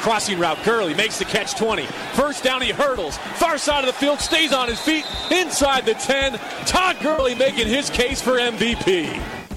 Crossing route, Gurley makes the catch 20. First down, he hurdles. Far side of the field, stays on his feet, inside the 10. Todd Gurley making his case for MVP.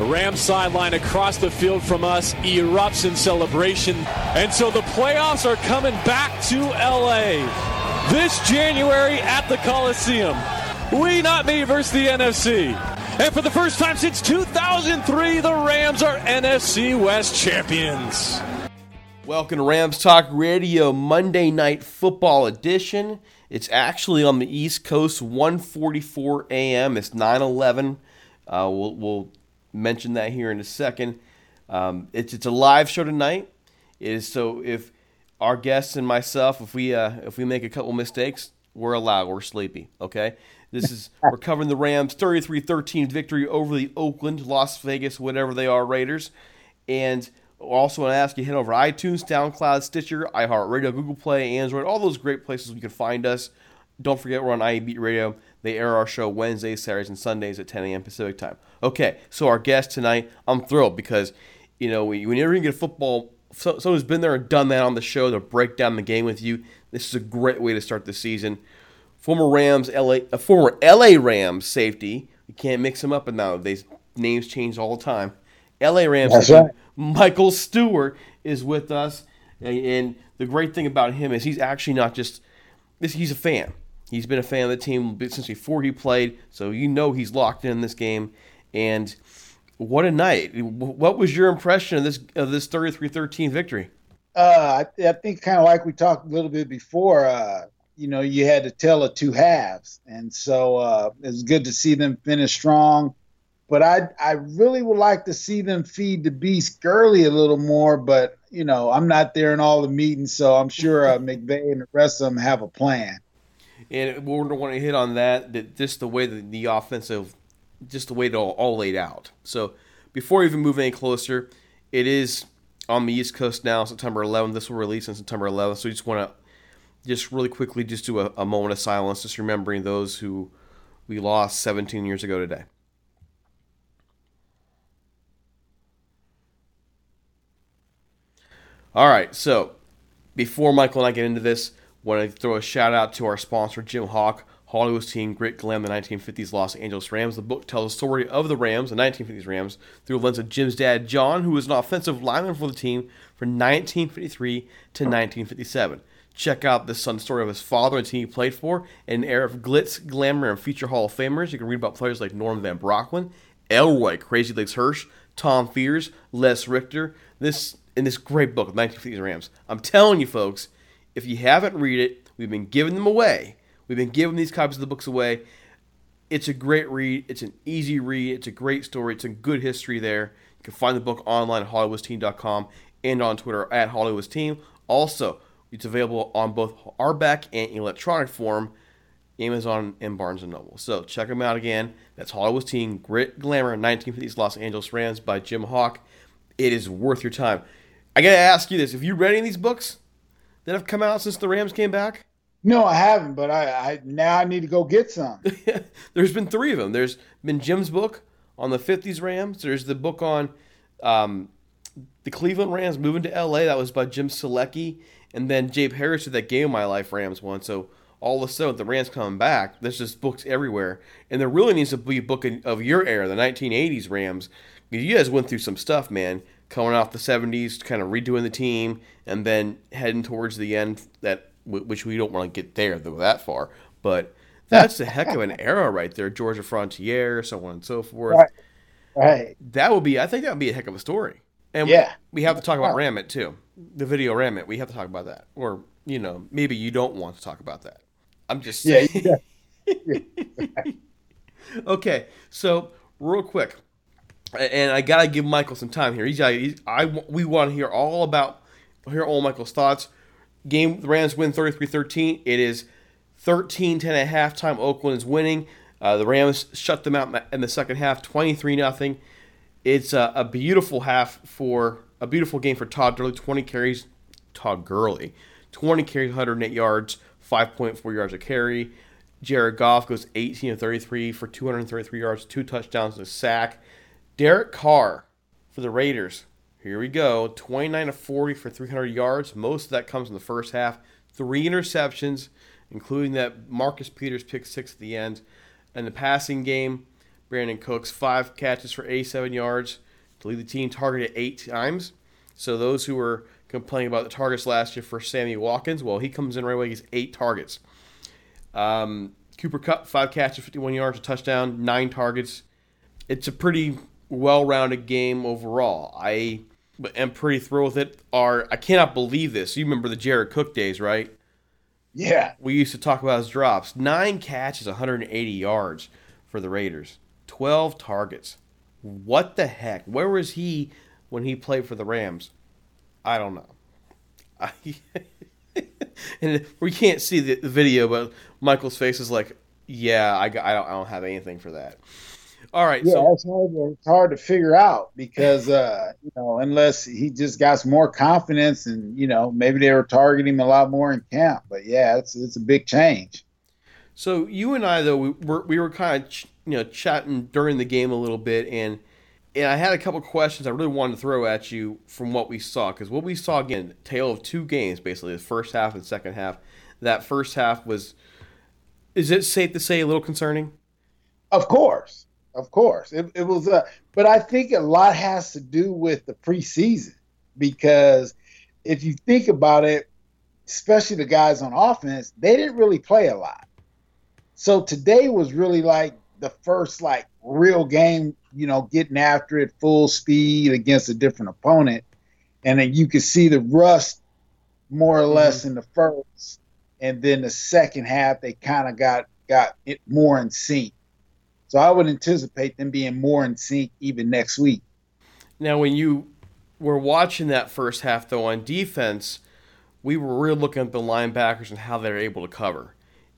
The Rams sideline across the field from us erupts in celebration. And so the playoffs are coming back to LA this January at the Coliseum. We not me versus the NFC. And for the first time since 2003, the Rams are NFC West champions. Welcome to Rams Talk Radio Monday Night Football Edition. It's actually on the East Coast, 1:44 a.m. It's 9/11. Uh, we'll, we'll mention that here in a second. Um, it's it's a live show tonight. It is so if our guests and myself, if we uh, if we make a couple mistakes, we're allowed. We're sleepy. Okay. This is we're covering the Rams 33-13 victory over the Oakland, Las Vegas, whatever they are Raiders, and also want to ask you head over iTunes, SoundCloud, Stitcher, iHeartRadio, Google Play, Android, all those great places you can find us. Don't forget we're on IE Beat Radio. They air our show Wednesdays, Saturdays, and Sundays at 10 a.m. Pacific time. Okay, so our guest tonight, I'm thrilled because you know when you're going to get a football, someone who's been there and done that on the show to break down the game with you. This is a great way to start the season former Rams, LA, a uh, former LA Rams safety. You can't mix them up nowadays. Names change all the time. LA Rams. That's right. Michael Stewart is with us, and the great thing about him is he's actually not just he's a fan. He's been a fan of the team since before he played, so you know he's locked in this game. And what a night! What was your impression of this of this 33-13 victory? Uh, I, I think kind of like we talked a little bit before. Uh, you know, you had to tell it two halves. And so uh, it's good to see them finish strong. But I, I really would like to see them feed the beast Gurley a little more. But, you know, I'm not there in all the meetings, so I'm sure uh, McVay and the rest of them have a plan. And we're going to want to hit on that, that just the way that the offensive just the way it all, all laid out. So before we even move any closer, it is on the East Coast now, September 11th. This will release on September 11th. So we just want to just really quickly just do a, a moment of silence, just remembering those who we lost 17 years ago today. All right, so before Michael and I get into this, want to throw a shout out to our sponsor, Jim Hock, Hollywood's team, Grit Glam, the 1950s Los Angeles Rams. The book tells the story of the Rams, the 1950s Rams, through the lens of Jim's dad, John, who was an offensive lineman for the team from 1953 to 1957. Check out the son story of his father and team he played for, in an era of glitz, glamour, and future Hall of Famers. You can read about players like Norm Van Brocklin, Elroy, Crazy Legs Hirsch, Tom Fears, Les Richter. This in this great book, 1950s Rams. I'm telling you, folks, if you haven't read it, we've been giving them away. We've been giving these copies of the books away. It's a great read. It's an easy read. It's a great story. It's a good history there. You can find the book online at hollywoodsteam.com and on Twitter at hollywoodsteam. Also, it's available on both hardback and electronic form, Amazon and Barnes & Noble. So check them out again. That's Hollywood's Team, Grit Glamour, 1950s Los Angeles Rams by Jim Hock. It is worth your time. I got to ask you this. Have you read any of these books that have come out since the Rams came back? No, I haven't, but I, I now I need to go get some. There's been three of them. There's been Jim's book on the 50s Rams. There's the book on um, the Cleveland Rams moving to LA. That was by Jim Selecki. And then Jabe Harris did that Game of My Life Rams one. So all of a sudden, the Rams coming back, there's just books everywhere. And there really needs to be a book of your era, the 1980s Rams. You guys went through some stuff, man, coming off the 70s, kind of redoing the team, and then heading towards the end, that which we don't want to get there though that far. But that's a heck of an era right there. Georgia Frontiere, so on and so forth. Right. right. That would be, I think that would be a heck of a story. And yeah. we, we have to talk about Ramit too. The video Ramit. We have to talk about that. Or, you know, maybe you don't want to talk about that. I'm just saying. Yeah. yeah. okay. So, real quick, and I gotta give Michael some time here. He's, he's I we want to hear all about hear all Michael's thoughts. Game the Rams win 33-13. It is 13-10 at halftime. Oakland is winning. Uh, the Rams shut them out in the second half, 23 nothing. It's a, a, beautiful half for a beautiful game for Todd Gurley. 20 carries, Todd Gurley, 20 carries, 108 yards, 5.4 yards a carry. Jared Goff goes 18 of 33 for 233 yards, two touchdowns, and a sack. Derek Carr for the Raiders. Here we go. 29 of 40 for 300 yards. Most of that comes in the first half. Three interceptions, including that Marcus Peters pick six at the end. And the passing game, Brandin Cooks, five catches for 87 yards to lead the team targeted eight times. So those who were complaining about the targets last year for Sammy Watkins, well, he comes in right away. He's eight targets. Um, Cooper Kupp, five catches, 51 yards, a touchdown, nine targets. It's a pretty well-rounded game overall. I am pretty thrilled with it. Are I cannot believe this. You remember the Jared Cook days, right? Yeah. We used to talk about his drops. Nine catches, 180 yards for the Raiders. 12 targets. What the heck? Where was he when he played for the Rams? I don't know. I, and we can't see the, the video, but Michael's face is like, yeah, I, I, don't, I don't have anything for that. All right. Yeah, so it's hard, to, it's hard to figure out because uh, you know unless he just got some more confidence and you know maybe they were targeting him a lot more in camp. But yeah, it's it's a big change. So you and I though we were we were kind of ch- you know chatting during the game a little bit and and I had a couple questions I really wanted to throw at you from what we saw because what we saw again tale of two games basically the first half and second half. That first half was is it safe to say a little concerning? Of course. Of course, it, it was. Uh, but I think a lot has to do with the preseason because if you think about it, especially the guys on offense, they didn't really play a lot. So today was really like the first like real game, you know, getting after it full speed against a different opponent, and then you could see the rust more or less mm-hmm. in the first, and then the second half they kind of got got it more in sync. So I would anticipate them being more in sync even next week. Now, when you were watching that first half, though, on defense, we were really looking at the linebackers and how they're able to cover,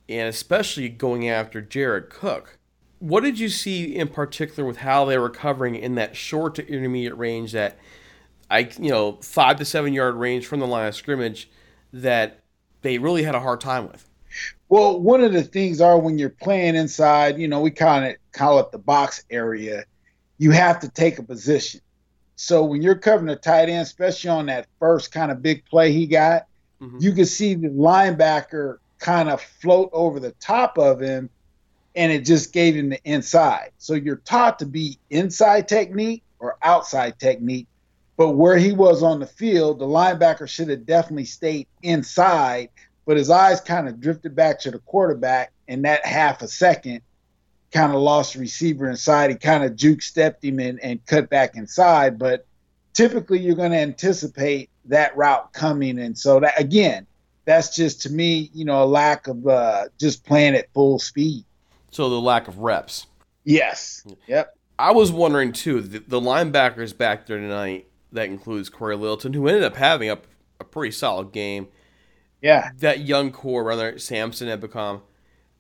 and especially going after Jared Cook. what did you see in particular with how they were covering in that short to intermediate range that I you know five to seven yard range from the line of scrimmage that they really had a hard time with? Well, one of the things are when you're playing inside, you know, we kind of call it the box area. You have to take a position. So when you're covering a tight end, especially on that first kind of big play he got, mm-hmm. you can see the linebacker kind of float over the top of him, and it just gave him the inside. So you're taught to be inside technique or outside technique. But where he was on the field, the linebacker should have definitely stayed inside, but his eyes kind of drifted back to the quarterback, and that half a second kind of lost the receiver inside. He kind of juke stepped him and, and cut back inside. But typically, you're going to anticipate that route coming. And so, that again, that's just to me, you know, a lack of uh, just playing at full speed. So, the lack of reps. Yes. Yep. I was wondering too, the, the linebackers back there tonight, that includes Cory Littleton, who ended up having a, a pretty solid game. Yeah. That young core, rather Samson Ebukam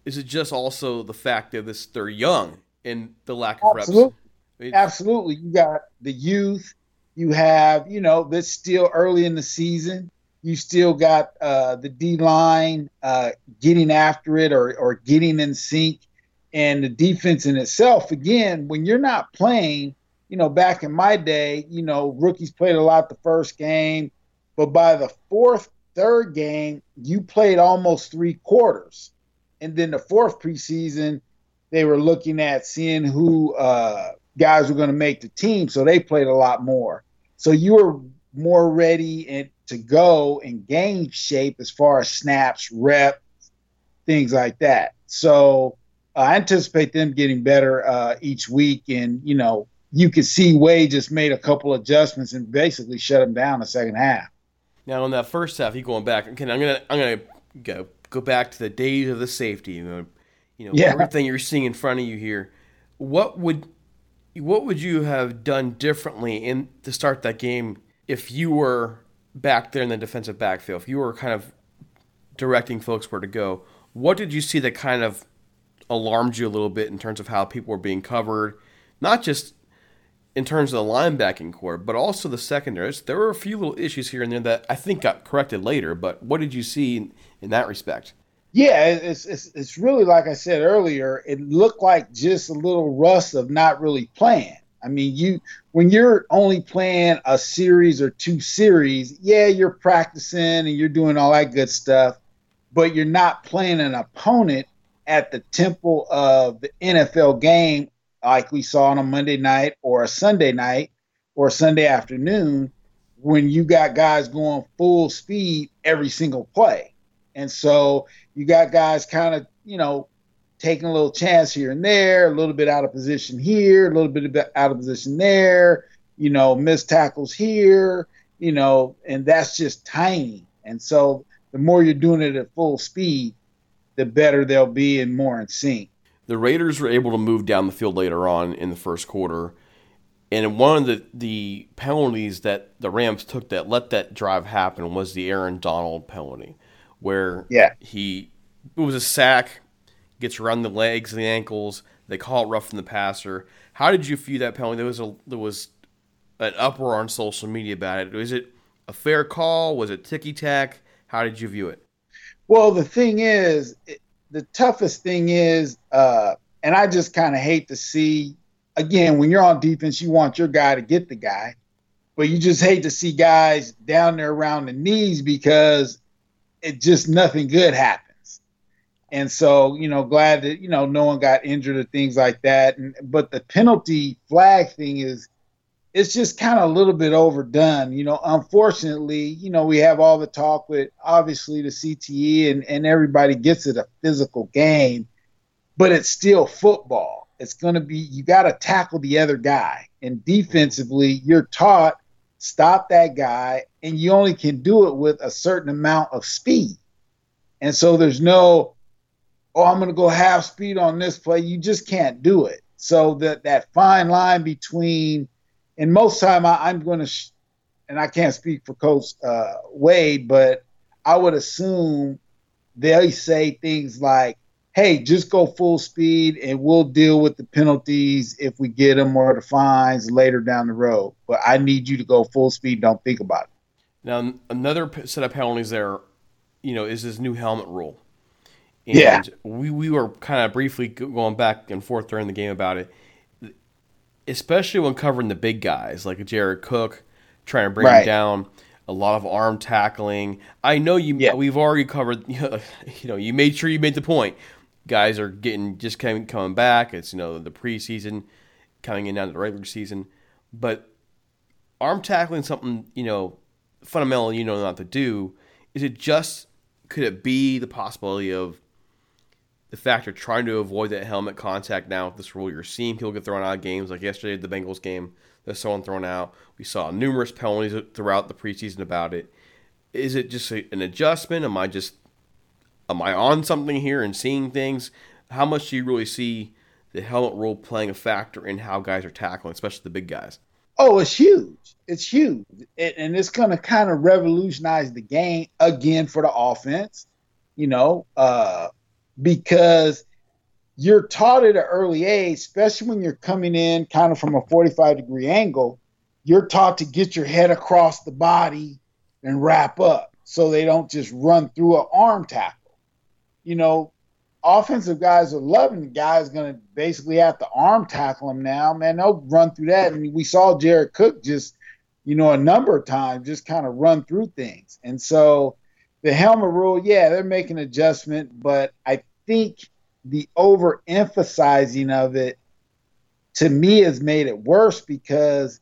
is it just also the fact that this they're young and the lack of Absolutely. reps? Absolutely. You got the youth. You have, you know, this still early in the season. You still got uh, the D line uh, getting after it or, or getting in sync. And the defense in itself, again, when you're not playing, you know, back in my day, you know, rookies played a lot the first game, but by the fourth, third game, you played almost three quarters. And then the fourth preseason, they were looking at seeing who uh, guys were going to make the team, so they played a lot more. So you were more ready and to go and gain shape as far as snaps, reps, things like that. So uh, I anticipate them getting better uh, each week, and you know you could see Wade just made a couple adjustments and basically shut them down the second half. Now in that first half, he going back. Okay, I'm gonna I'm gonna go go back to the days of the safety. You know, you know yeah. everything you're seeing in front of you here. What would what would you have done differently in to start that game if you were back there in the defensive backfield? If you were kind of directing folks where to go, what did you see that kind of alarmed you a little bit in terms of how people were being covered, not just in terms of the linebacking core, but also the secondaries. There were a few little issues here and there that I think got corrected later. But what did you see in that respect? Yeah, it's, it's it's really like I said earlier. It looked like just a little rust of not really playing. I mean, you when you're only playing a series or two series, yeah, you're practicing and you're doing all that good stuff, but you're not playing an opponent at the tempo of the NFL game like we saw on a Monday night or a Sunday night or a Sunday afternoon when you got guys going full speed every single play. And so you got guys kind of, you know, taking a little chance here and there, a little bit out of position here, a little bit out of position there, you know, missed tackles here, you know, and that's just tiny. And so the more you're doing it at full speed, the better they'll be and more in sync. The Raiders were able to move down the field later on in the first quarter. And one of the, the penalties that the Rams took that let that drive happen was the Aaron Donald penalty where yeah. he it was a sack, gets around the legs and the ankles. They call it roughing the passer. How did you view that penalty? There was a there was an uproar on social media about it. Was it a fair call? Was it ticky tack? How did you view it? Well, the thing is, it, the toughest thing is, uh, and I just kind of hate to see. Again, when you're on defense, you want your guy to get the guy, but you just hate to see guys down there around the knees because it just nothing good happens. And so, you know, glad that, you know, no one got injured or things like that. And but the penalty flag thing is it's just kind of a little bit overdone. You know, unfortunately, you know, we have all the talk with obviously the CTE and, and everybody gets it a physical game, but it's still football. It's going to be, you got to tackle the other guy. And defensively, you're taught stop that guy, and you only can do it with a certain amount of speed. And so there's no, oh, I'm going to go half speed on this play. You just can't do it. So that that fine line between, and most time I, am going to, sh- and I can't speak for Coach uh, Wade, but I would assume they say things like, hey, just go full speed and we'll deal with the penalties if we get them or the fines later down the road. But I need you to go full speed. Don't think about it. Now, another set of penalties there, you know, is this new helmet rule. And yeah. we, we were kind of briefly going back and forth during the game about it, especially when covering the big guys like Jared Cook, trying to bring right. him down a lot of arm tackling. I know you. Yeah. We've already covered. You know, you made sure you made the point guys are getting just coming coming back. It's you know the preseason coming in down to the regular season, but arm tackling something you know fundamental you know not to do. Is it just could it be the possibility of the fact of trying to avoid that helmet contact now with this rule? You're seeing people get thrown out of games like yesterday at the Bengals game. There's someone thrown out. We saw numerous penalties throughout the preseason about it. Is it just a, an adjustment? Am I just am I on something here and seeing things? How much do you really see the helmet rule playing a factor in how guys are tackling, especially the big guys? Oh, it's huge. It's huge. It, and it's going to kind of revolutionize the game again for the offense, you know, uh, because you're taught at an early age, especially when you're coming in kind of from a 45 degree angle, you're taught to get your head across the body and wrap up so they don't just run through an arm tackle you know, offensive guys are loving the guy's going to basically have to arm tackle him now. Man, they'll run through that. And we saw Jared Cook just, you know, a number of times just kind of run through things. And so the helmet rule, yeah, they're making adjustment, but I think the overemphasizing of it to me has made it worse because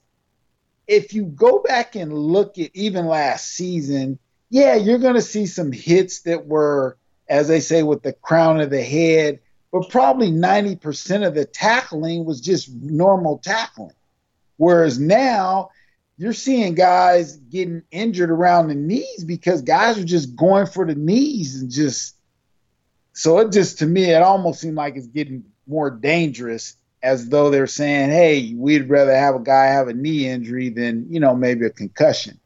if you go back and look at even last season, yeah, you're going to see some hits that were as they say, with the crown of the head. But probably 90% of the tackling was just normal tackling. Whereas now you're seeing guys getting injured around the knees because guys are just going for the knees and just. So it just, to me, it almost seemed like it's getting more dangerous as though they're saying, hey, we'd rather have a guy have a knee injury than, you know, maybe a concussion.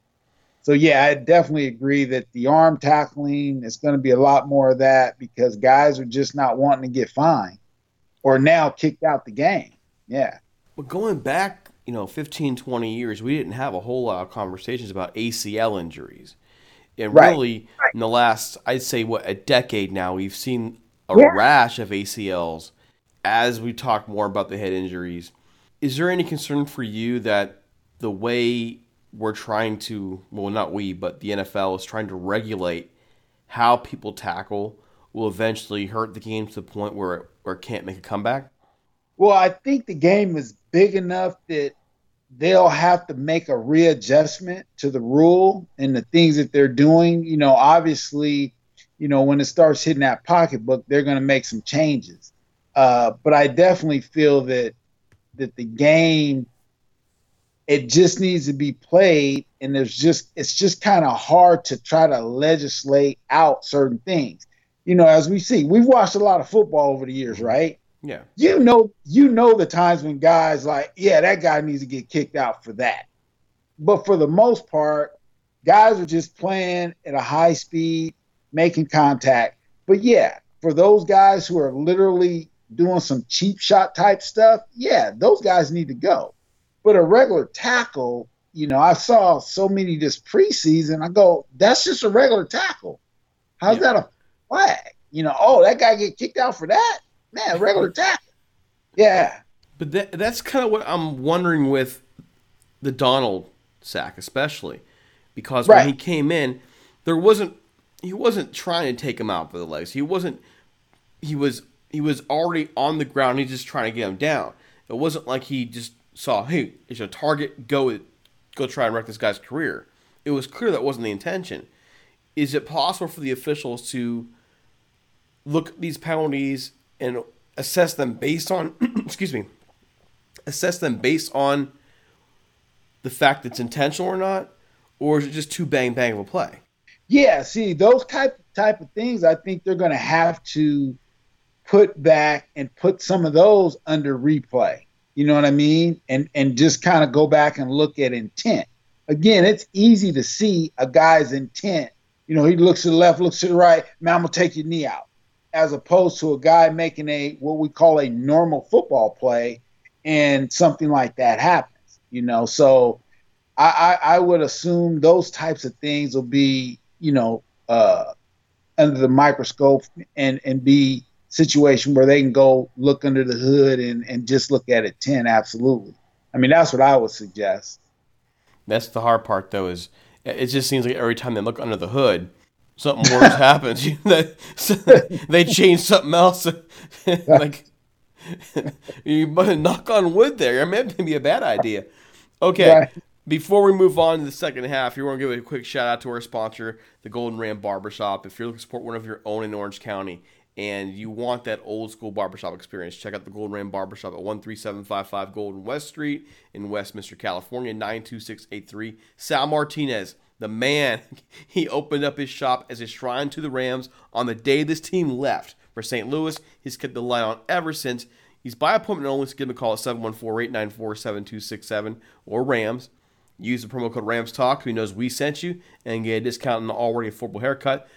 So yeah, I definitely agree that the arm tackling is going to be a lot more of that because guys are just not wanting to get fined or now kicked out the game. Yeah. But going back, you know, 15, 20 years, we didn't have a whole lot of conversations about ACL injuries. And right. really, right. in the last, I'd say, what, a decade now, we've seen a yeah. rash of ACLs as we talk more about the head injuries. Is there any concern for you that the way we're trying to well not we but the NFL is trying to regulate how people tackle will eventually hurt the game to the point where it, where it can't make a comeback? Well, I think the game is big enough that they'll have to make a readjustment to the rule and the things that they're doing. You know, obviously, you know, when it starts hitting that pocketbook, they're going to make some changes. Uh, but I definitely feel that that the game it just needs to be played and there's just it's just kind of hard to try to legislate out certain things you know as we see we've watched a lot of football over the years right yeah you know you know the times when guys like yeah that guy needs to get kicked out for that but for the most part guys are just playing at a high speed making contact but yeah for those guys who are literally doing some cheap shot type stuff yeah those guys need to go but a regular tackle, you know, I saw so many this preseason. I go, that's just a regular tackle. How's yeah. that a flag? You know, oh, that guy get kicked out for that? Man, regular tackle. Yeah. But that, that's kind of what I'm wondering with the Donald sack, especially because right. when he came in, there wasn't he wasn't trying to take him out for the legs. He wasn't. He was he was already on the ground. He's just trying to get him down. It wasn't like he just saw, hey, it's a target. Go, go try and wreck this guy's career. It was clear that wasn't the intention. Is it possible for the officials to look at these penalties and assess them based on, excuse me, assess them based on the fact that it's intentional or not, or is it just too bang bang of a play? Yeah, see those type type of things. I think they're going to have to put back and put some of those under replay. You know what I mean? And and just kind of go back and look at intent. Again, it's easy to see a guy's intent. You know, he looks to the left, looks to the right. Man, I'm gonna take your knee out. As opposed to a guy making a what we call a normal football play and something like that happens. You know, so I, I, I would assume those types of things will be, you know, uh, under the microscope and and be situation where they can go look under the hood and and just look at it 10 absolutely i mean that's what i would suggest that's the hard part though is it just seems like every time they look under the hood something worse happens they change something else like you knock on wood there it be a bad idea okay right. Before we move on to the second half, you want to give a quick shout out to our sponsor, the Golden Ram Barbershop. If you're looking to support one of your own in Orange County and you want that old school barbershop experience, check out the Golden Ram Barbershop at 13755 Golden West Street in Westminster, California, 92683. Sal Martinez, the man, he opened up his shop as a shrine to the Rams on the day this team left for St. Louis. He's kept the light on ever since. He's by appointment only, so give him a call at 714 894 7267 or Rams. Use the promo code RAMSTALK, who knows we sent you, and get a discount on the already affordable haircut.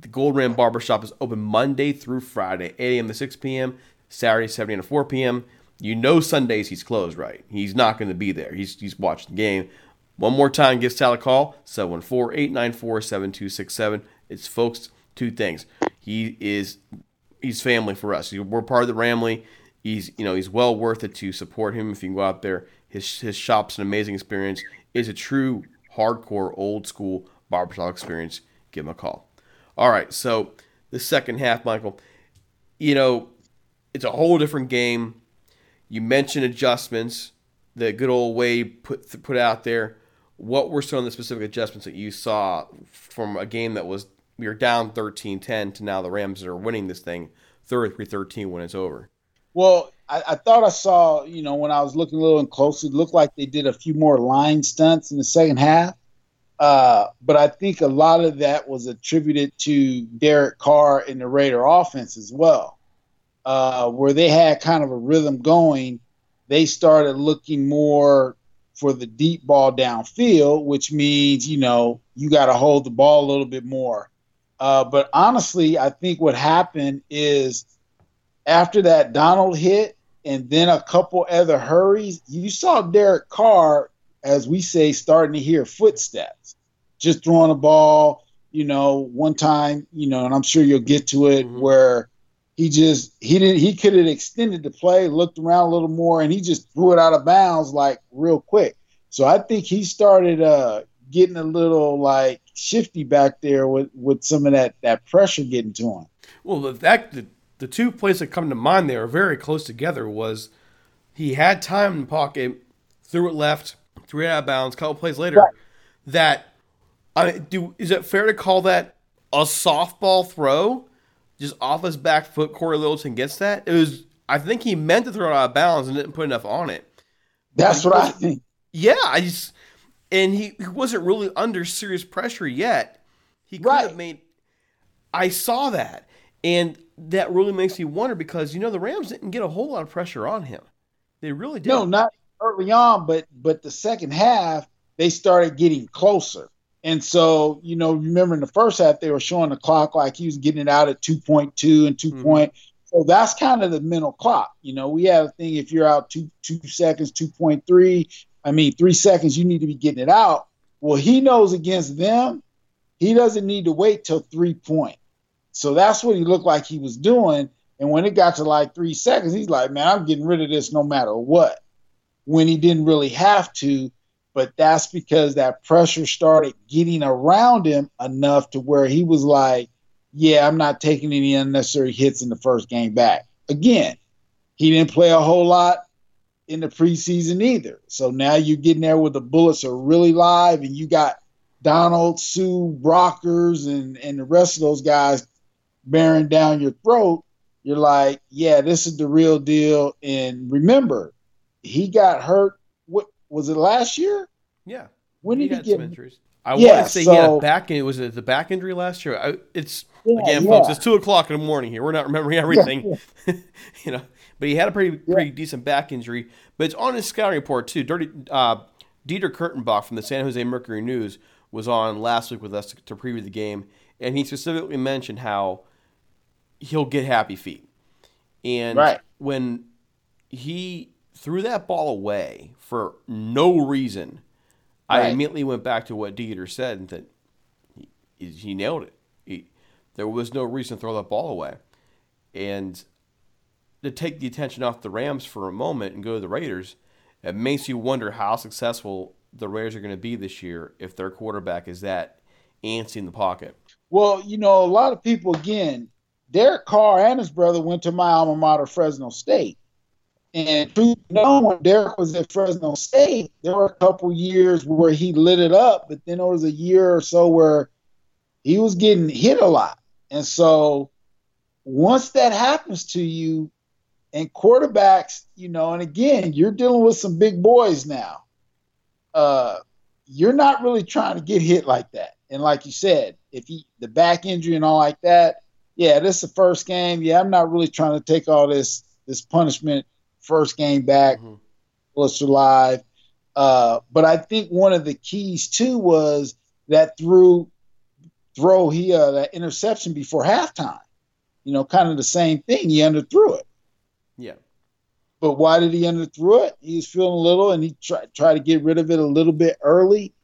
The Gold Ram Barbershop is open Monday through Friday, 8 a.m. to 6 p.m., Saturday, 7 a.m. to 4 p.m. You know Sundays he's closed, right? He's not going to be there. He's, he's watching the game. One more time, give Sal a call, 714-894-7267. It's folks, two things. He is he's family for us. We're part of the Ramley. He's you know he's well worth it to support him if you can go out there. His his shop's an amazing experience It's a true hardcore old school barbershop experience, give him a call. All right, so the second half, Michael, you know, it's a whole different game. You mentioned adjustments, the good old way put put out there. What were some of the specific adjustments that you saw from a game that was we were down 13-10 to now the Rams are winning this thing 33-13 when it's over? Well, I, I, thought I saw, you know, when I was looking a little closer, it looked like they did a few more line stunts in the second half. Uh, but I think a lot of that was attributed to Derek Carr and the Raider offense as well, uh, where they had kind of a rhythm going. They started looking more for the deep ball downfield, which means, you know, you got to hold the ball a little bit more. Uh, but honestly, I think what happened is after that Donald hit, and then a couple other hurries, you saw Derek Carr, as we say, starting to hear footsteps, just throwing a ball. You know, one time, you know, and I'm sure you'll get to it mm-hmm. where he just he didn't he could have extended the play, looked around a little more, and he just threw it out of bounds like real quick. So I think he started uh, getting a little like shifty back there with with some of that that pressure getting to him. Well, the fact that the two plays that come to mind there are very close together. Was he had time in the pocket, threw it left, threw it out of bounds. A couple plays later, right. that I do. Is it fair to call that a softball throw, just off his back foot? Cory Littleton gets that. It was. I think he meant to throw it out of bounds and didn't put enough on it. That's what I think. Yeah, I just and he, he wasn't really under serious pressure yet. He could right. have made. I saw that, and that really makes me wonder because you know the Rams didn't get a whole lot of pressure on him. They really did. No, not early on, but but the second half they started getting closer. And so, you know, remember in the first half they were showing the clock like he was getting it out at 2.2 and 2 mm-hmm. point. So that's kind of the mental clock. You know, we have a thing if you're out two two seconds, 2.3, I mean, three seconds, you need to be getting it out. Well, he knows against them, he doesn't need to wait till three point. So that's what he looked like he was doing. And when it got to like three seconds, he's like, man, I'm getting rid of this no matter what. When he didn't really have to, but that's because that pressure started getting around him enough to where he was like, yeah, I'm not taking any unnecessary hits in the first game back. Again, he didn't play a whole lot in the preseason either. So now you're getting there where the bullets are really live and you got Donald, Suh, Brockers, and, and the rest of those guys bearing down your throat, you're like, yeah, this is the real deal. And remember, he got hurt. Was it last year? Yeah. When did he, he get injuries? I yeah, want to say so, he had a back. It was it the back injury last year. I, it's yeah, again, yeah. folks. It's two o'clock in the morning here. We're not remembering everything, you know. But he had a pretty pretty decent back injury. But it's on his scouting report too. Dirty uh, Dieter Kurtenbach from the San Jose Mercury News was on last week with us to, to preview the game, and he specifically mentioned how he'll get happy feet. And Right. when he threw that ball away for no reason, I immediately went back to what Dieter said and that he, he nailed it. He, there was no reason to throw that ball away. And to take the attention off the Rams for a moment and go to the Raiders, it makes you wonder how successful the Raiders are going to be this year if their quarterback is that antsy in the pocket. Well, you know, a lot of people again, Derek Carr and his brother went to my alma mater, Fresno State. And truth be known, when Derek was at Fresno State, there were a couple years where he lit it up, but then there was a year or so where he was getting hit a lot. And so once that happens to you, and quarterbacks, you know, and again, you're dealing with some big boys now. Uh, you're not really trying to get hit like that. And like you said, if he the back injury and all like that, yeah, this is the first game. Yeah, I'm not really trying to take all this this punishment first game back. Mhm. Alive. Uh, but I think one of the keys too was that through throw he uh, that interception before halftime. You know, kind of the same thing. He underthrew it. Yeah. But why did he underthrow it? He was feeling a little, and he tried try to get rid of it a little bit early,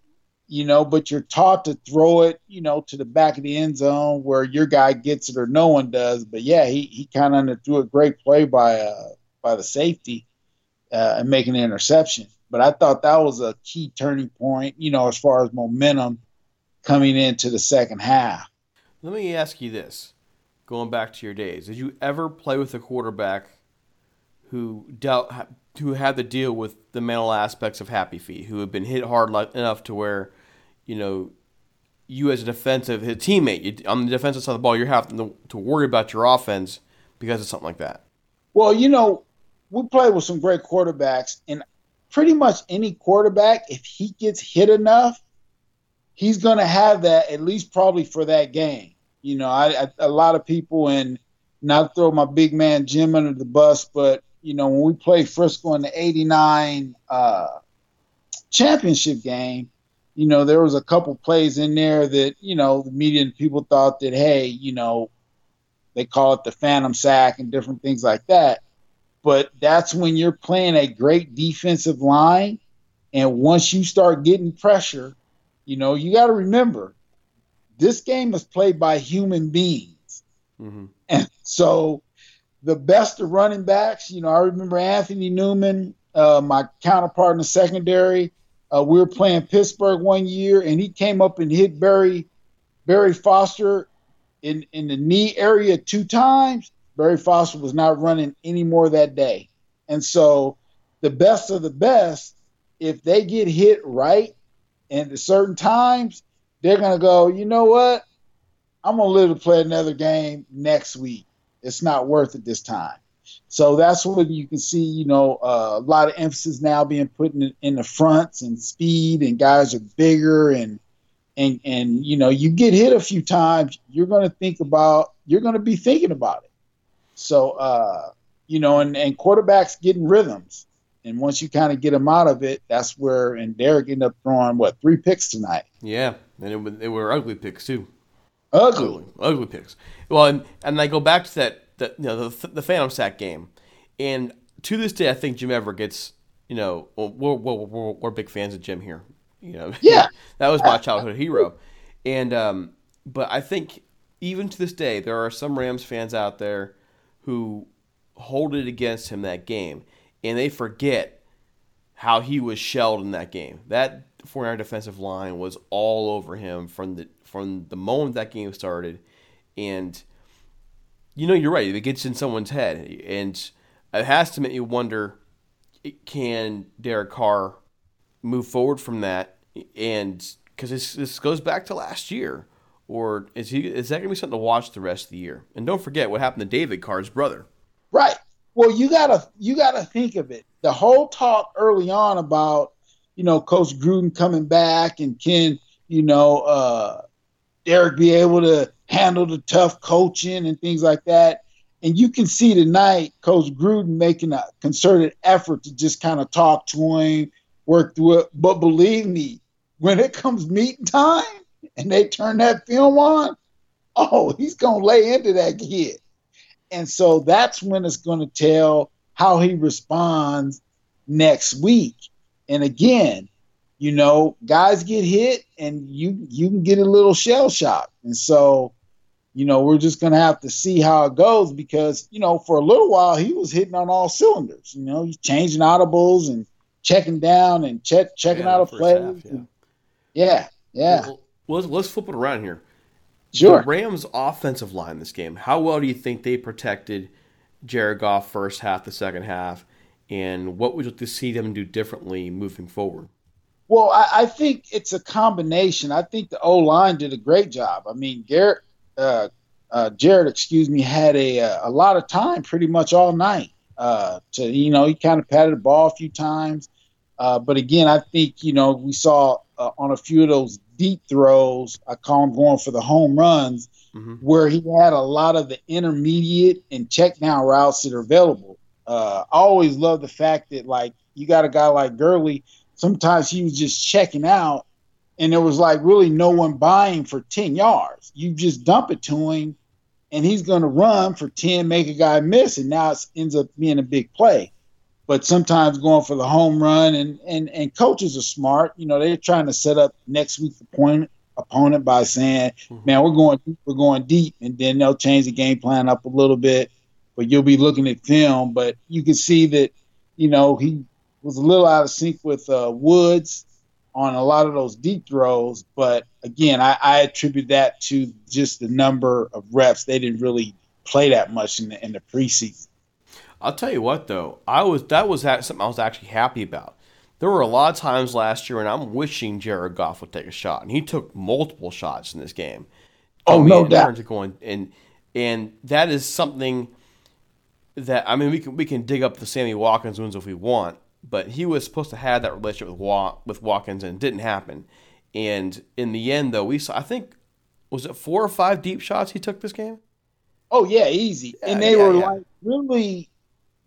you know. But you're taught to throw it, you know, to the back of the end zone where your guy gets it or no one does. But yeah, he he kind of underthrew a great play by uh by the safety uh, and making an interception. But I thought that was a key turning point, you know, as far as momentum coming into the second half. Let me ask you this. Going back to your days, did you ever play with a quarterback who dealt who had to deal with the mental aspects of happy feet, who had been hit hard enough to where, you know, you as a defensive his teammate you, on the defensive side of the ball, you're having to, to worry about your offense because of something like that. Well, you know, we play with some great quarterbacks, and pretty much any quarterback, if he gets hit enough, he's going to have that at least probably for that game. You know, I, I a lot of people, and not throw my big man Jim under the bus, but you know, when we played Frisco in the '89 uh, championship game, you know, there was a couple plays in there that you know the media and people thought that, hey, you know, they call it the phantom sack and different things like that. But that's when you're playing a great defensive line. And once you start getting pressure, you know, you got to remember this game is played by human beings. Mm-hmm. And so the best of running backs, you know, I remember Anthony Newman, uh, my counterpart in the secondary. Uh, we were playing Pittsburgh one year, and he came up and hit Barry Barry Foster in in the knee area two times. Barry Foster was not running anymore that day, and so the best of the best, if they get hit right, and at certain times, they're gonna go. You know what? I'm gonna live to play another game next week. It's not worth it this time. So that's what you can see, you know, uh, a lot of emphasis now being put in, in the fronts and speed, and guys are bigger and and and you know, you get hit a few times, you're going to think about, you're going to be thinking about it. So, uh, you know, and and quarterbacks getting rhythms, and once you kind of get them out of it, that's where and Derek ended up throwing what three picks tonight. Yeah, and it, they were ugly picks too. Ugly. ugly, ugly picks. Well, and, and I go back to that, that you know, the, the Phantom Sack game, and to this day, I think Jim Everett gets, you know, we're, we're, we're, we're big fans of Jim here. You know, Yeah. that was my childhood hero, and um, but I think even to this day, there are some Rams fans out there who hold it against him that game, and they forget how he was shelled in that game. That 49 defensive line was all over him from the from the moment that game started, and you know you're right. It gets in someone's head, and it has to make you wonder: Can Derek Carr move forward from that? And because this this goes back to last year, or is he is that gonna be something to watch the rest of the year? And don't forget what happened to David Carr's brother. Right. Well, you gotta you gotta think of it. The whole talk early on about you know Coach Gruden coming back and can you know uh, Derek be able to handle the tough coaching and things like that. And you can see tonight Coach Gruden making a concerted effort to just kind of talk to him, work through it. But believe me, when it comes meeting time and they turn that film on, oh, he's gonna lay into that kid. And so that's when it's going to tell how he responds next week. And again, you know, guys get hit and you you can get a little shell shock. And so, you know, we're just gonna have to see how it goes because, you know, for a little while he was hitting on all cylinders. You know, he's changing audibles and checking down and check checking Yeah, out the a play. half, yeah. yeah, yeah. Well, let's, let's flip it around here. Sure. The Rams' offensive line this game, how well do you think they protected Jared Goff first half, the second half, and what would you like to see them do differently moving forward? Well, I, I think it's a combination. I think the O line did a great job. I mean, Garrett, uh, uh, Jared, excuse me, had a a lot of time, pretty much all night. Uh, to you know, he kind of patted the ball a few times, uh, but again, I think you know we saw uh, on a few of those deep throws. I call him going for the home runs, Mhm. where he had a lot of the intermediate and check down routes that are available. Uh, I always love the fact that like you got a guy like Gurley sometimes he was just checking out and there was like really no one buying for 10 yards. You just dump it to him and he's going to run for 10, make a guy miss, and now it ends up being a big play. But sometimes going for the home run and, and, and coaches are smart. You know, they're trying to set up next week's opponent opponent by saying, man, we're going we're going deep, and then they'll change the game plan up a little bit. But you'll be looking at film, but you can see that, you know, he was a little out of sync with uh, Woods on a lot of those deep throws. But again, I, I attribute that to just the number of reps. They didn't really play that much in the in the preseason. I'll tell you what though, I was that was something I was actually happy about. There were a lot of times last year, and I'm wishing Jared Goff would take a shot, and he took multiple shots in this game. Oh, no doubt. going and and that is something that I mean we can we can dig up the Sammy Watkins wounds if we want, but he was supposed to have that relationship with Wa- with Watkins and it didn't happen. And in the end, though, we saw I think was it four or five deep shots he took this game. Oh yeah, easy. Yeah, and they yeah, were yeah. like really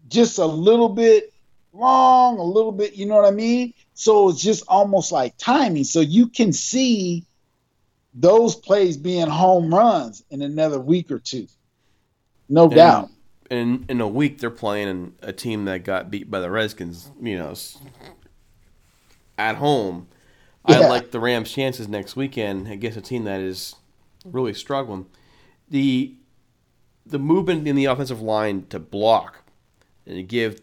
just a little bit long, a little bit, you know what I mean? So it's just almost like timing. So you can see those plays being home runs in another week or two. No And doubt. In in a week, they're playing a team that got beat by the Redskins. You know, at home. I like the Rams' chances next weekend against a team that is really struggling. The the movement in the offensive line to block and to give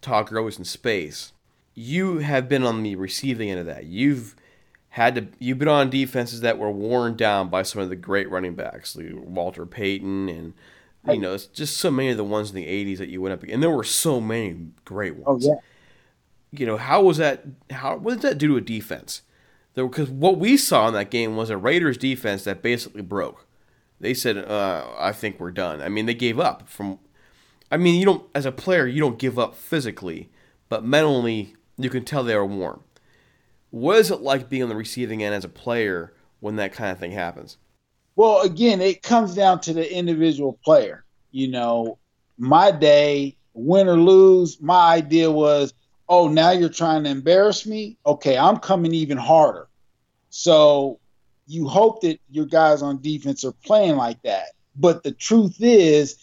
Todd Gurley some space. You have been on the receiving end of that. You've had to you've been on defenses that were worn down by some of the great running backs, like Walter Payton and you know, it's just so many of the ones in the '80s that you went up, against. and there were so many great ones. Oh yeah. You know, how was that? How what did that do to a defense? Because what we saw in that game was a Raiders defense that basically broke. They said, uh, "I think we're done." I mean, they gave up. From, I mean, you don't as a player, you don't give up physically, but mentally, you can tell they are warm. What is it like being on the receiving end as a player when that kind of thing happens? Well, again, it comes down to the individual player. You know, my day, win or lose, my idea was, oh, now you're trying to embarrass me. Okay, I'm coming even harder. So you hope that your guys on defense are playing like that. But the truth is,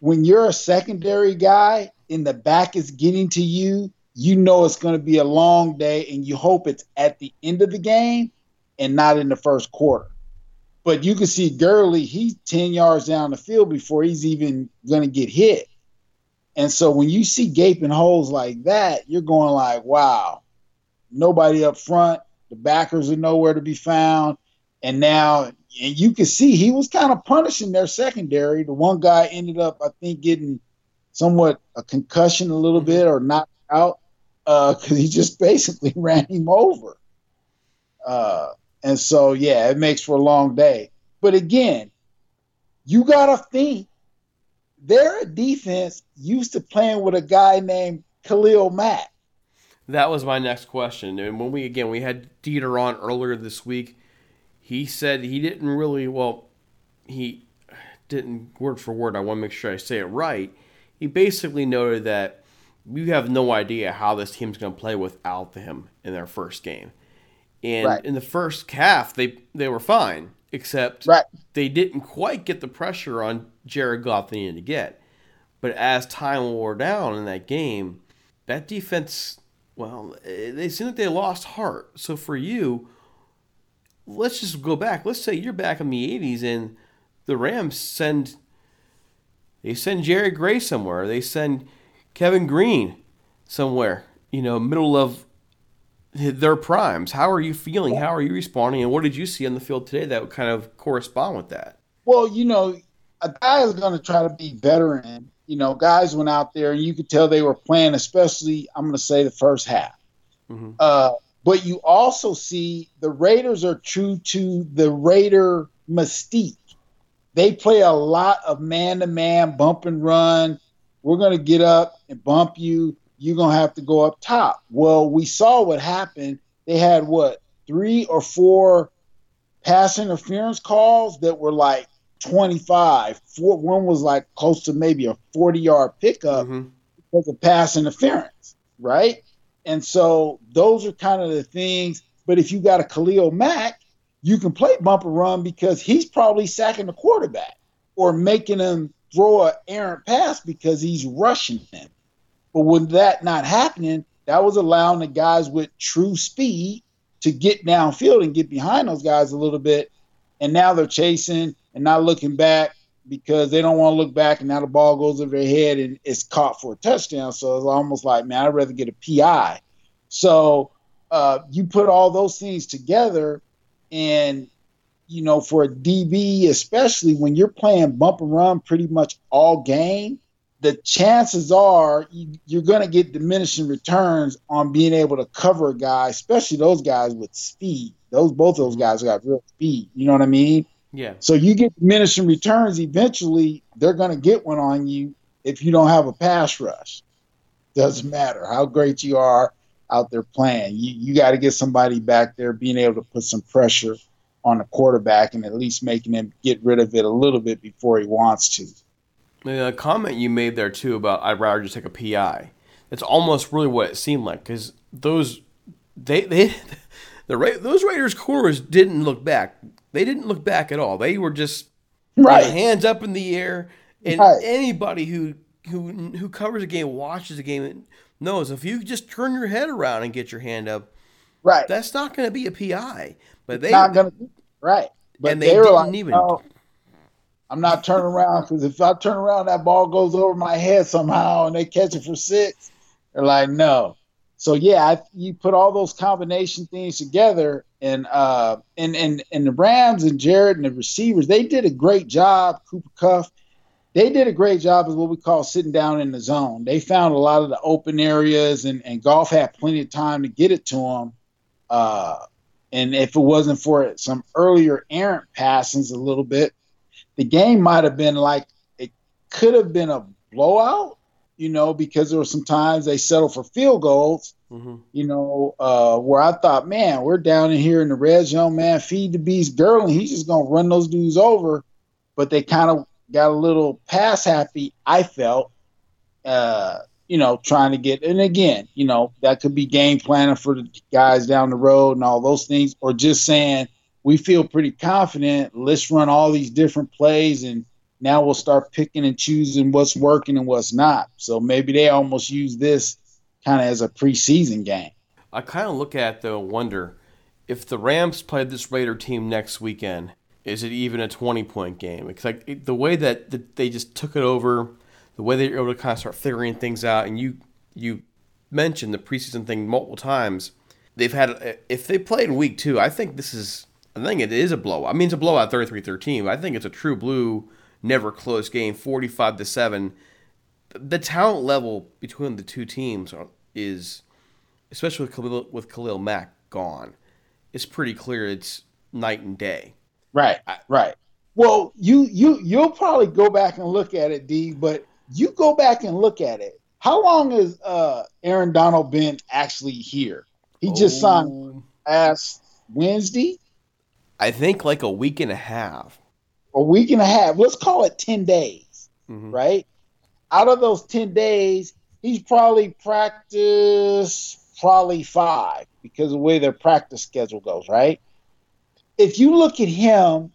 when you're a secondary guy and the back is getting to you, you know it's going to be a long day and you hope it's at the end of the game and not in the first quarter. But you can see Gurley, he's 10 yards down the field before he's even going to get hit. And so when you see gaping holes like that, you're going like, wow, nobody up front. The backers are nowhere to be found. And now, and you can see he was kind of punishing their secondary. The one guy ended up, I think, getting somewhat a concussion a little bit or knocked out because he just basically ran him over. Uh, and so, yeah, it makes for a long day. But again, you got to think they're defense used to playing with a guy named Khalil Mack. That was my next question. And when we again we had Dieter on earlier this week, he said he didn't really well, he didn't word for word. I want to make sure I say it right. He basically noted that you have no idea how this team's going to play without him in their first game. And Right. in the first half, they they were fine. except Right. they didn't quite get the pressure on Jared Goff they needed to get. But as time wore down in that game, that defense, well, eh, they seemed like they lost heart. So for you, let's just go back. Let's say you're back in the 80s and the Rams send they send Jerry Gray somewhere. They send Kevin Greene somewhere, you know, middle of their primes. How are you feeling? How are you responding? And what did you see on the field today that would kind of correspond with that? Well, you know, a guy is going to try to be veteran. You know, guys went out there and you could tell they were playing, especially, I'm going to say, the first half. Mhm. Uh, but you also see the Raiders are true to the Raider mystique. They play a lot of man to man, bump and run. We're going to get up and bump you. You're going to have to go up top. Well, we saw what happened. They had what, three or four pass interference calls that were like 25. Four, one was like close to maybe a 40 yard pickup Mhm. because of pass interference, right? And so those are kind of the things. But if you got a Khalil Mack, you can play bumper run because he's probably sacking the quarterback or making him throw an errant pass because he's rushing him. But with that not happening, that was allowing the guys with true speed to get downfield and get behind those guys a little bit. And now they're chasing and not looking back because they don't want to look back and now the ball goes over their head and it's caught for a touchdown. So it's almost like, man, I'd rather get a PI. So uh, you put all those things together and you know, for a DB, especially when you're playing bump and run pretty much all game, the chances are you, you're going to get diminishing returns on being able to cover a guy, especially those guys with speed. Those both of those guys got real speed. You know what I mean? Yeah. So you get diminishing returns. Eventually, they're going to get one on you if you don't have a pass rush. Doesn't matter how great you are out there playing. You you got to get somebody back there being able to put some pressure on the quarterback and at least making him get rid of it a little bit before he wants to. The uh, comment you made there too about I'd rather just take a PI. That's almost really what it seemed like because those they they the Ra- those Raiders corners didn't look back. They didn't look back at all. They were just Right. hands up in the air. And Right. anybody who who who covers a game, watches a game, and knows if you just turn your head around and get your hand up, Right. that's not going to be a PI. But they not gonna right. But and they, they, didn't like, even. "No, I'm not turning around because if I turn around, that ball goes over my head somehow, and they catch it for six. They're like, no. So yeah, I, you put all those combination things together, and uh, and and and the Rams and Jared and the receivers, they did a great job. Cooper Kupp, they did a great job of what we call sitting down in the zone. They found a lot of the open areas, and and Goff had plenty of time to get it to them. Uh, and if it wasn't for some earlier errant passings a little bit, the game might have been like it could have been a blowout, you know, because there were some times they settled for field goals, Mhm. you know, uh, where I thought, man, we're down in here in the red zone, man, feed the beast Gurley. He's just gonna run those dudes over. But they kind of got a little pass happy, I felt. Uh, you know, trying to get, and again, you know, that could be game planning for the guys down the road and all those things, or just saying, we feel pretty confident. Let's run all these different plays, and now we'll start picking and choosing what's working and what's not. So maybe they almost use this kind of as a preseason game. I kind of look at though wonder if the Rams played this Raider team next weekend, is it even a 20 point game? Because like the way that, they just took it over, the way they were able to kind of start figuring things out, and you you mentioned the preseason thing multiple times. They've had uh, if they played in week two, I think this is I think it is a blowout. I mean it's a blowout 33-13. but I think it's a true blue, never close game, 45 to seven. The talent level between the two teams is especially with Khalil, with Khalil Mack gone, it's pretty clear it's night and day. Right, right. Well, you you you'll probably go back and look at it, D. But you go back and look at it. How long has uh, Aaron Donald been actually here? He just signed Oh, last Wednesday, I think like a week and a half. a week and a half. Let's call it ten days, Mhm. right? Out of those ten days, he's probably practiced probably five because of the way their practice schedule goes, right? If you look at him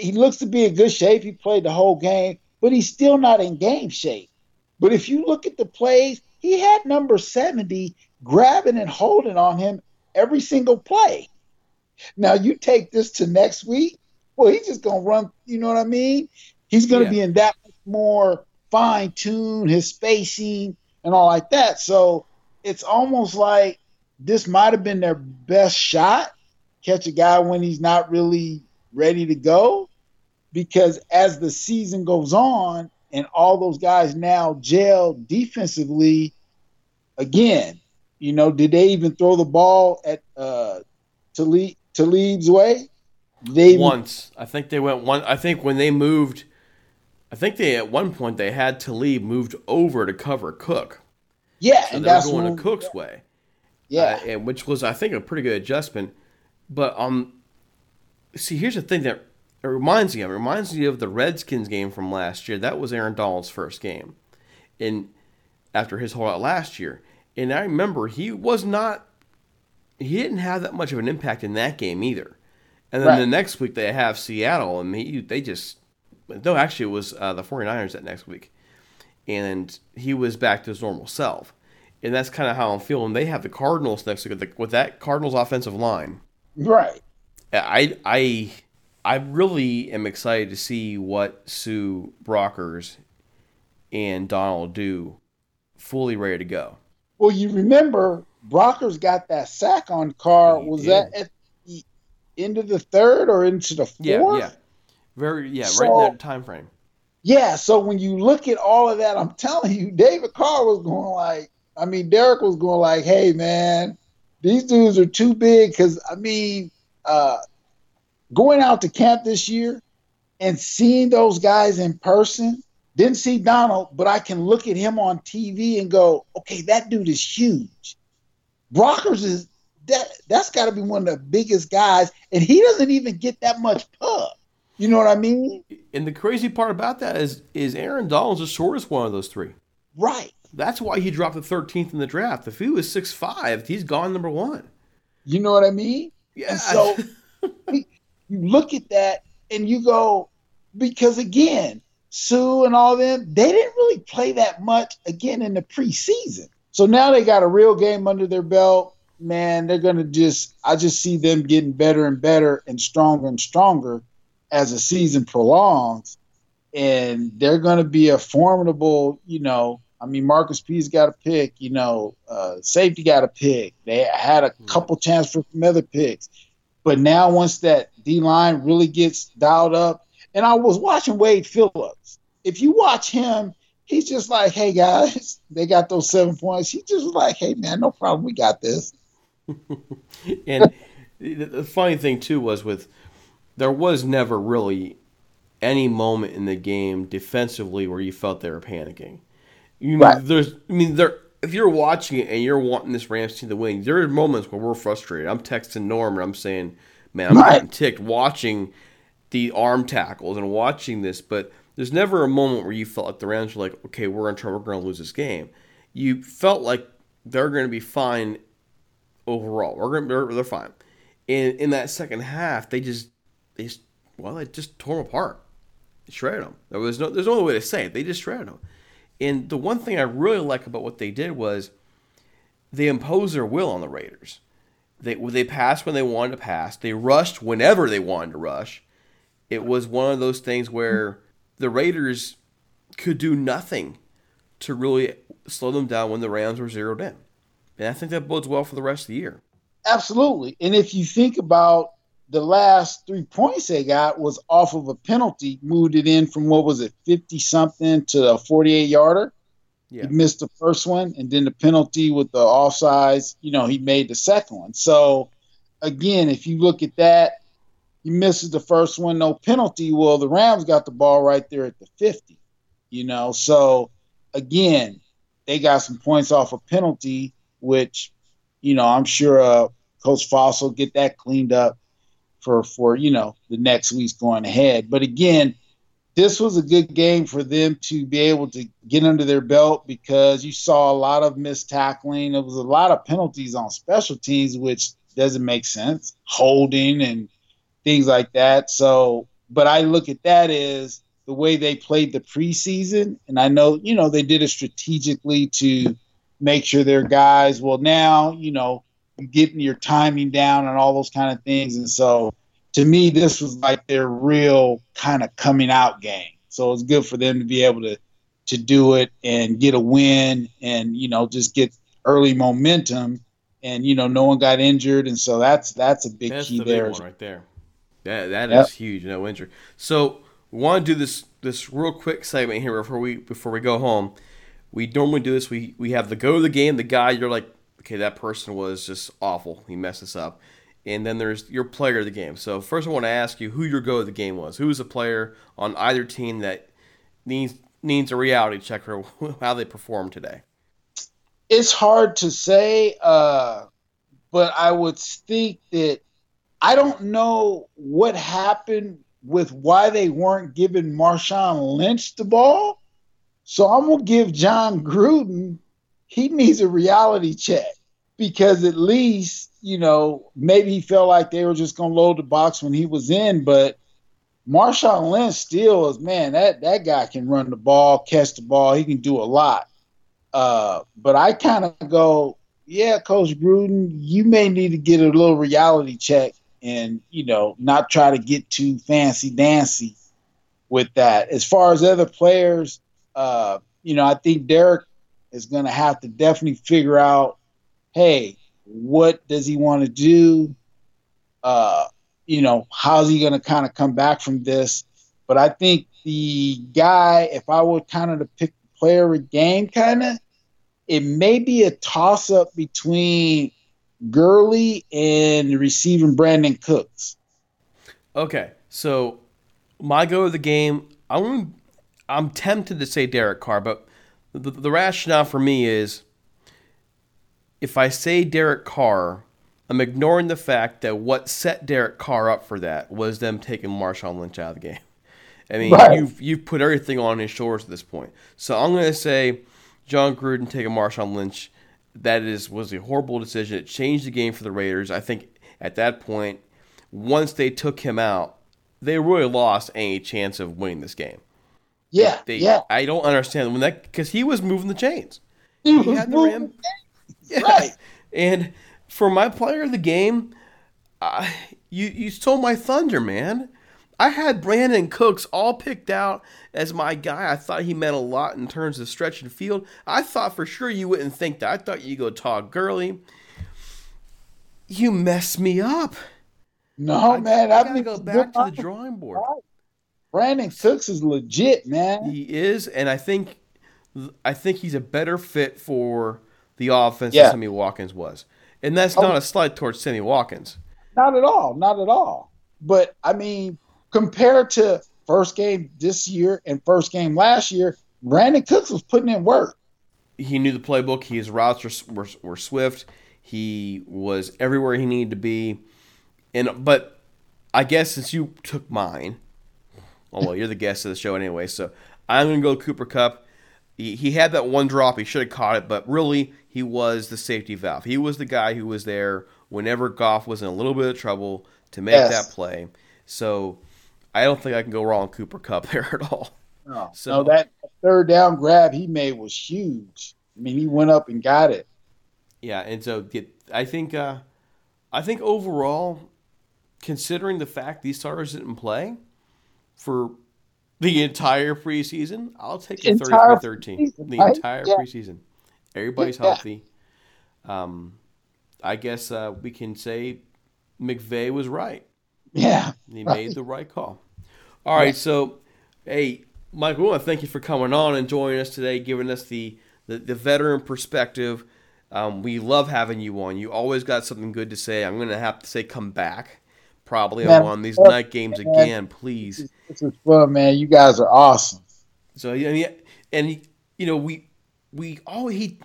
he looks to be in good shape. He played the whole game, but he's still not in game shape. But if you look at the plays, he had number 70 grabbing and holding on him every single play. Now you take this to next week, well, he's just gonna run, you know what I mean? He's gonna yeah. be in that more fine tune, his spacing and all like that. So it's almost like this might have been their best shot, catch a guy when he's not really ready to go. Because as the season goes on and all those guys now gel defensively, again, you know, did they even throw the ball at uh, Talib, Talib's way? They once, I think they went one. I think when they moved, I think they at one point they had Talib moved over to cover Cook. Yeah, so and that's going to Cook's yeah. way. Yeah, uh, and which was I think a pretty good adjustment. But um, see, here's the thing that it reminds me of. It reminds me of the Redskins game from last year. That was Aaron Donald's first game, and after his holdout last year, and I remember he was not. He didn't have that much of an impact in that game either. And then right. the next week they have Seattle, and he, they just no, actually it was uh, the 49ers that next week, and he was back to his normal self and that's kind of how I'm feeling. They have the Cardinals next week with that Cardinals offensive line. Right. I I I really am excited to see what Suh Brockers and Donald do, fully ready to go. Well, you remember Brockers got that sack on Carr. He was did. that at the end of the third or into the fourth? Yeah, yeah, very yeah, so, right in that time frame. Yeah, so when you look at all of that, I'm telling you, David Carr was going like, I mean, Derek was going like, "Hey, man, these dudes are too big." Because I mean, uh, going out to camp this year and seeing those guys in person, didn't see Donald, but I can look at him on TV and go, "Okay, that dude is huge." Brockers is that that's got to be one of the biggest guys, and he doesn't even get that much pub. You know what I mean? And the crazy part about that is is Aaron Donald's the shortest one of those three. Right. That's why he dropped the 13th in the draft. If he was six five, he's gone number one. You know what I mean? Yeah. And so you look at that and you go, because again, Suh and all them, they didn't really play that much again in the preseason. So now they got a real game under their belt. Man, they're going to just, I just see them getting better and better and stronger and stronger as the season prolongs. And they're going to be a formidable, you know, I mean, Marcus Peters got a pick. You know, uh, safety got a pick. They had a hmm. couple chances for some other picks, but now once that D line really gets dialed up, and I was watching Wade Phillips. If you watch him, he's just like, "Hey guys, they got those seven points." He's just like, "Hey man, no problem, we got this." and the funny thing too was with there was never really any moment in the game defensively where you felt they were panicking. You right. there's, I mean, there. If you're watching it and you're wanting this Rams team to win, there are moments where we're frustrated. I'm texting Norm and I'm saying, "Man, I'm right. getting ticked watching the arm tackles and watching this." But there's never a moment where you felt like the Rams were like, "Okay, we're in trouble. We're going to lose this game." You felt like they're going to be fine overall. We're going to, they're, they're fine. In in that second half, they just they just, well, they just tore them apart, shredded them. There was no there's no other way to say it. They just shredded them. And the one thing I really like about what they did was they imposed their will on the Raiders. They they passed when they wanted to pass. They rushed whenever they wanted to rush. It was one of those things where the Raiders could do nothing to really slow them down when the Rams were zeroed in. And I think that bodes well for the rest of the year. Absolutely. And if you think about the last three points they got was off of a penalty, moved it in from what was it, 50 something to a 48 yarder. Yeah. He missed the first one, and then the penalty with the offsides, you know, he made the second one. So, again, if you look at that, he misses the first one, no penalty. Well, the Rams got the ball right there at the 50, you know. So, again, they got some points off a penalty, which, you know, I'm sure uh, Coach Fassel get that cleaned up for for you know the next weeks going ahead. But again, this was a good game for them to be able to get under their belt because you saw a lot of missed tackling. There was a lot of penalties on special teams, which doesn't make sense, holding and things like that. So but I look at that as the way they played the preseason, and I know you know they did it strategically to make sure their guys. Well, now you know getting your timing down and all those kind of things, and so to me, this was like their real kind of coming out game. So it's good for them to be able to to do it and get a win and you know just get early momentum. And you know no one got injured. And so that's that's a big that's key the there. big one right there. That that Yep. is huge. No injury. So we want to do this this real quick segment here before we before we go home. We normally do this. We we have the go of the game the guy you're like okay that person was just awful he messed us up and then there's your player of the game so first i want to ask you who your go of the game was who was a player on either team that needs needs a reality check for how they performed today it's hard to say, uh, but I would think that I don't know what happened with why they weren't giving Marshawn Lynch the ball. So I'm gonna give John Gruden. He needs a reality check because at least you know maybe he felt like they were just gonna load the box when he was in, but Marshawn Lynch still is man that that guy can run the ball, catch the ball, he can do a lot. Uh, but I kind of go, yeah, Coach Gruden, you may need to get a little reality check and, you know, not try to get too fancy dancy with that. As far as other players, uh, you know, I think Derek is going to have to definitely figure out, hey, what does he want to do? Uh, you know, how's he going to kind of come back from this? But I think the guy, if I were kind of to pick the player of the game, kind of, it may be a toss up between Gurley and receiving Brandin Cooks. Okay, so my go of the game, I'm I'm tempted to say Derek Carr, but the, the rationale for me is if I say Derek Carr, I'm ignoring the fact that what set Derek Carr up for that was them taking Marshawn Lynch out of the game. I mean, Right. you've you've put everything on his shoulders at this point. So I'm going to say John Gruden taking Marshawn Lynch. That is was a horrible decision. It changed the game for the Raiders. I think at that point, once they took him out, they really lost any chance of winning this game. Yeah, They, yeah. I don't understand when that because he was moving the chains. He He had the ram. Yeah. Right. And for my player of the game, uh, you you stole my thunder, man. I had Brandin Cooks all picked out as my guy. I thought he meant a lot in terms of stretch and field. I thought for sure you wouldn't think that. I thought you'd go Todd Gurley. You messed me up. No, man. I I, gotta go back to the drawing board. Brandin Cooks is legit, man. He is, and I think I think he's a better fit for the offense Yeah. than Sammy Watkins was. And that's not oh. a slight towards Sammy Watkins. Not at all. Not at all. But I mean, compared to first game this year and first game last year, Brandin Cooks was putting in work. He knew the playbook. His routes were, were, were swift. He was everywhere he needed to be. And but I guess since you took mine, oh well, you're the guest of the show anyway. So I'm gonna go Cooper Kupp. He, he had that one drop. He should have caught it, but really he was the safety valve. He was the guy who was there whenever Goff was in a little bit of trouble to make Yes. that play. So I don't think I can go wrong Cooper Kupp there at all. No, So- no, that third down grab he made was huge. I mean, he went up and got it. Yeah, and so get, I think uh, I think overall, considering the fact these starters didn't play for the entire preseason, I'll take the Entire 33-13. preseason, The right? entire Yeah. preseason. Everybody's Yeah. healthy. Um, I guess uh, we can say McVay was right. Yeah. He Right. made the right call. All right, so hey, Mike, we want to thank you for coming on and joining us today, giving us the the, the veteran perspective. Um, we love having you on. You always got something good to say. I'm going to have to say, come back, probably Man, on these night games man. again, please. This is fun, man. You guys are awesome. So yeah, and, he- and he, you know, we we all he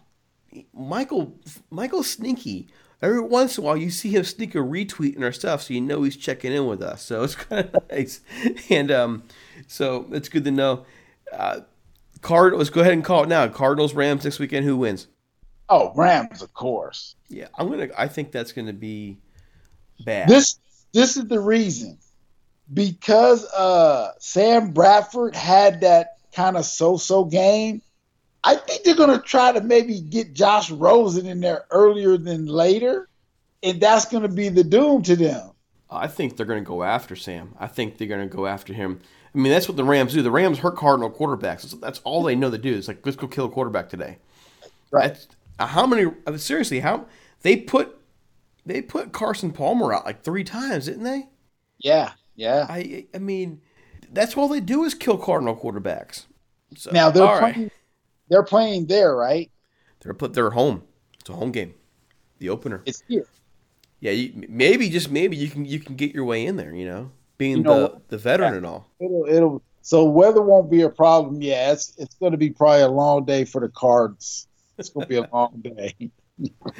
Michael Michael Sneaky. Every once in a while, you see him sneak a retweet in our stuff, so you know he's checking in with us. So it's kind of nice, and um, so it's good to know. Uh, Card, let's go ahead and call it now. Cardinals Rams next weekend. Who wins? Oh, Rams, of course. Yeah, I'm gonna. I think that's gonna be bad. This this is the reason. because uh, Sam Bradford had that kind of so-so game, I think they're going to try to maybe get Josh Rosen in there earlier than later, and that's going to be the doom to them. I think they're going to go after Sam. I think they're going to go after him. I mean, that's what the Rams do. The Rams hurt Cardinal quarterbacks. That's, all they know to do. It's like let's go kill a quarterback today. Right. That's, how many? Seriously, how they put they put Carson Palmer out like three times, didn't they? Yeah, yeah. I I mean, that's all they do is kill Cardinal quarterbacks. So, now they're all right. playing. They're playing there, right? They're put. They're home. It's a home game. The opener. It's here. Yeah, you, maybe just maybe you can you can get your way in there. You know, being You know the the veteran Yeah. and all. It'll, it'll. So weather won't be a problem. Yeah, it's it's going to be probably a long day for the Cards. It's going to be a long day.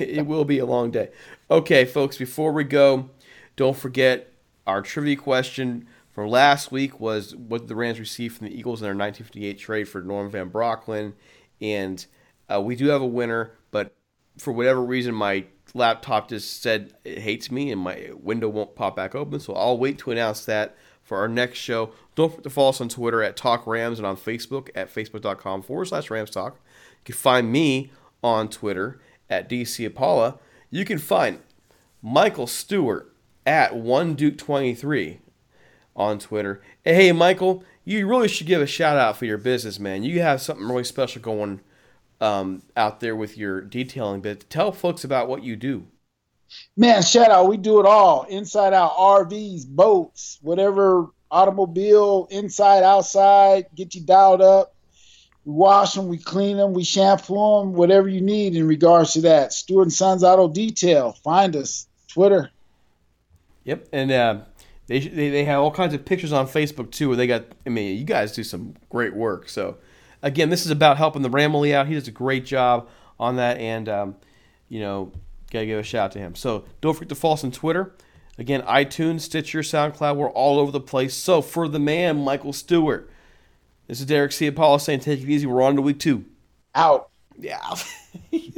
it will be a long day. Okay, folks, before we go, don't forget our trivia question from last week was what did the Rams receive from the Eagles in their 1958 trade for Norm Van Brocklin. And uh, we do have a winner, but for whatever reason, my laptop just said it hates me and my window won't pop back open. So I'll wait to announce that for our next show. Don't forget to follow us on Twitter at Talk Rams and on Facebook at facebook.com forward slash Rams Talk. You can find me on Twitter at DC Apollo. You can find Michael Stewart at one Duke 23 on Twitter. Hey, Michael, you really should give a shout out for your business, man. You have something really special going um, out there with your detailing bit. Tell folks about what you do. Man, shout out. We do it all inside out RVs, boats, whatever automobile, inside, outside, get you dialed up. We wash them, we clean them, we shampoo them, whatever you need in regards to that. Stewart and Sons Auto Detail. Find us. Twitter. Yep, and uh, they, they they have all kinds of pictures on Facebook too. Where they got, I mean, you guys do some great work. So, again, this is about helping the Ramley out. He does a great job on that, and um, you know, gotta give a shout out to him. So, don't forget to follow us on Twitter. Again, iTunes, Stitcher, SoundCloud, we're all over the place. So, for the man, Michael Stewart, this is Derek Ciapala saying, take it easy. We're on to week two. Out. Yeah.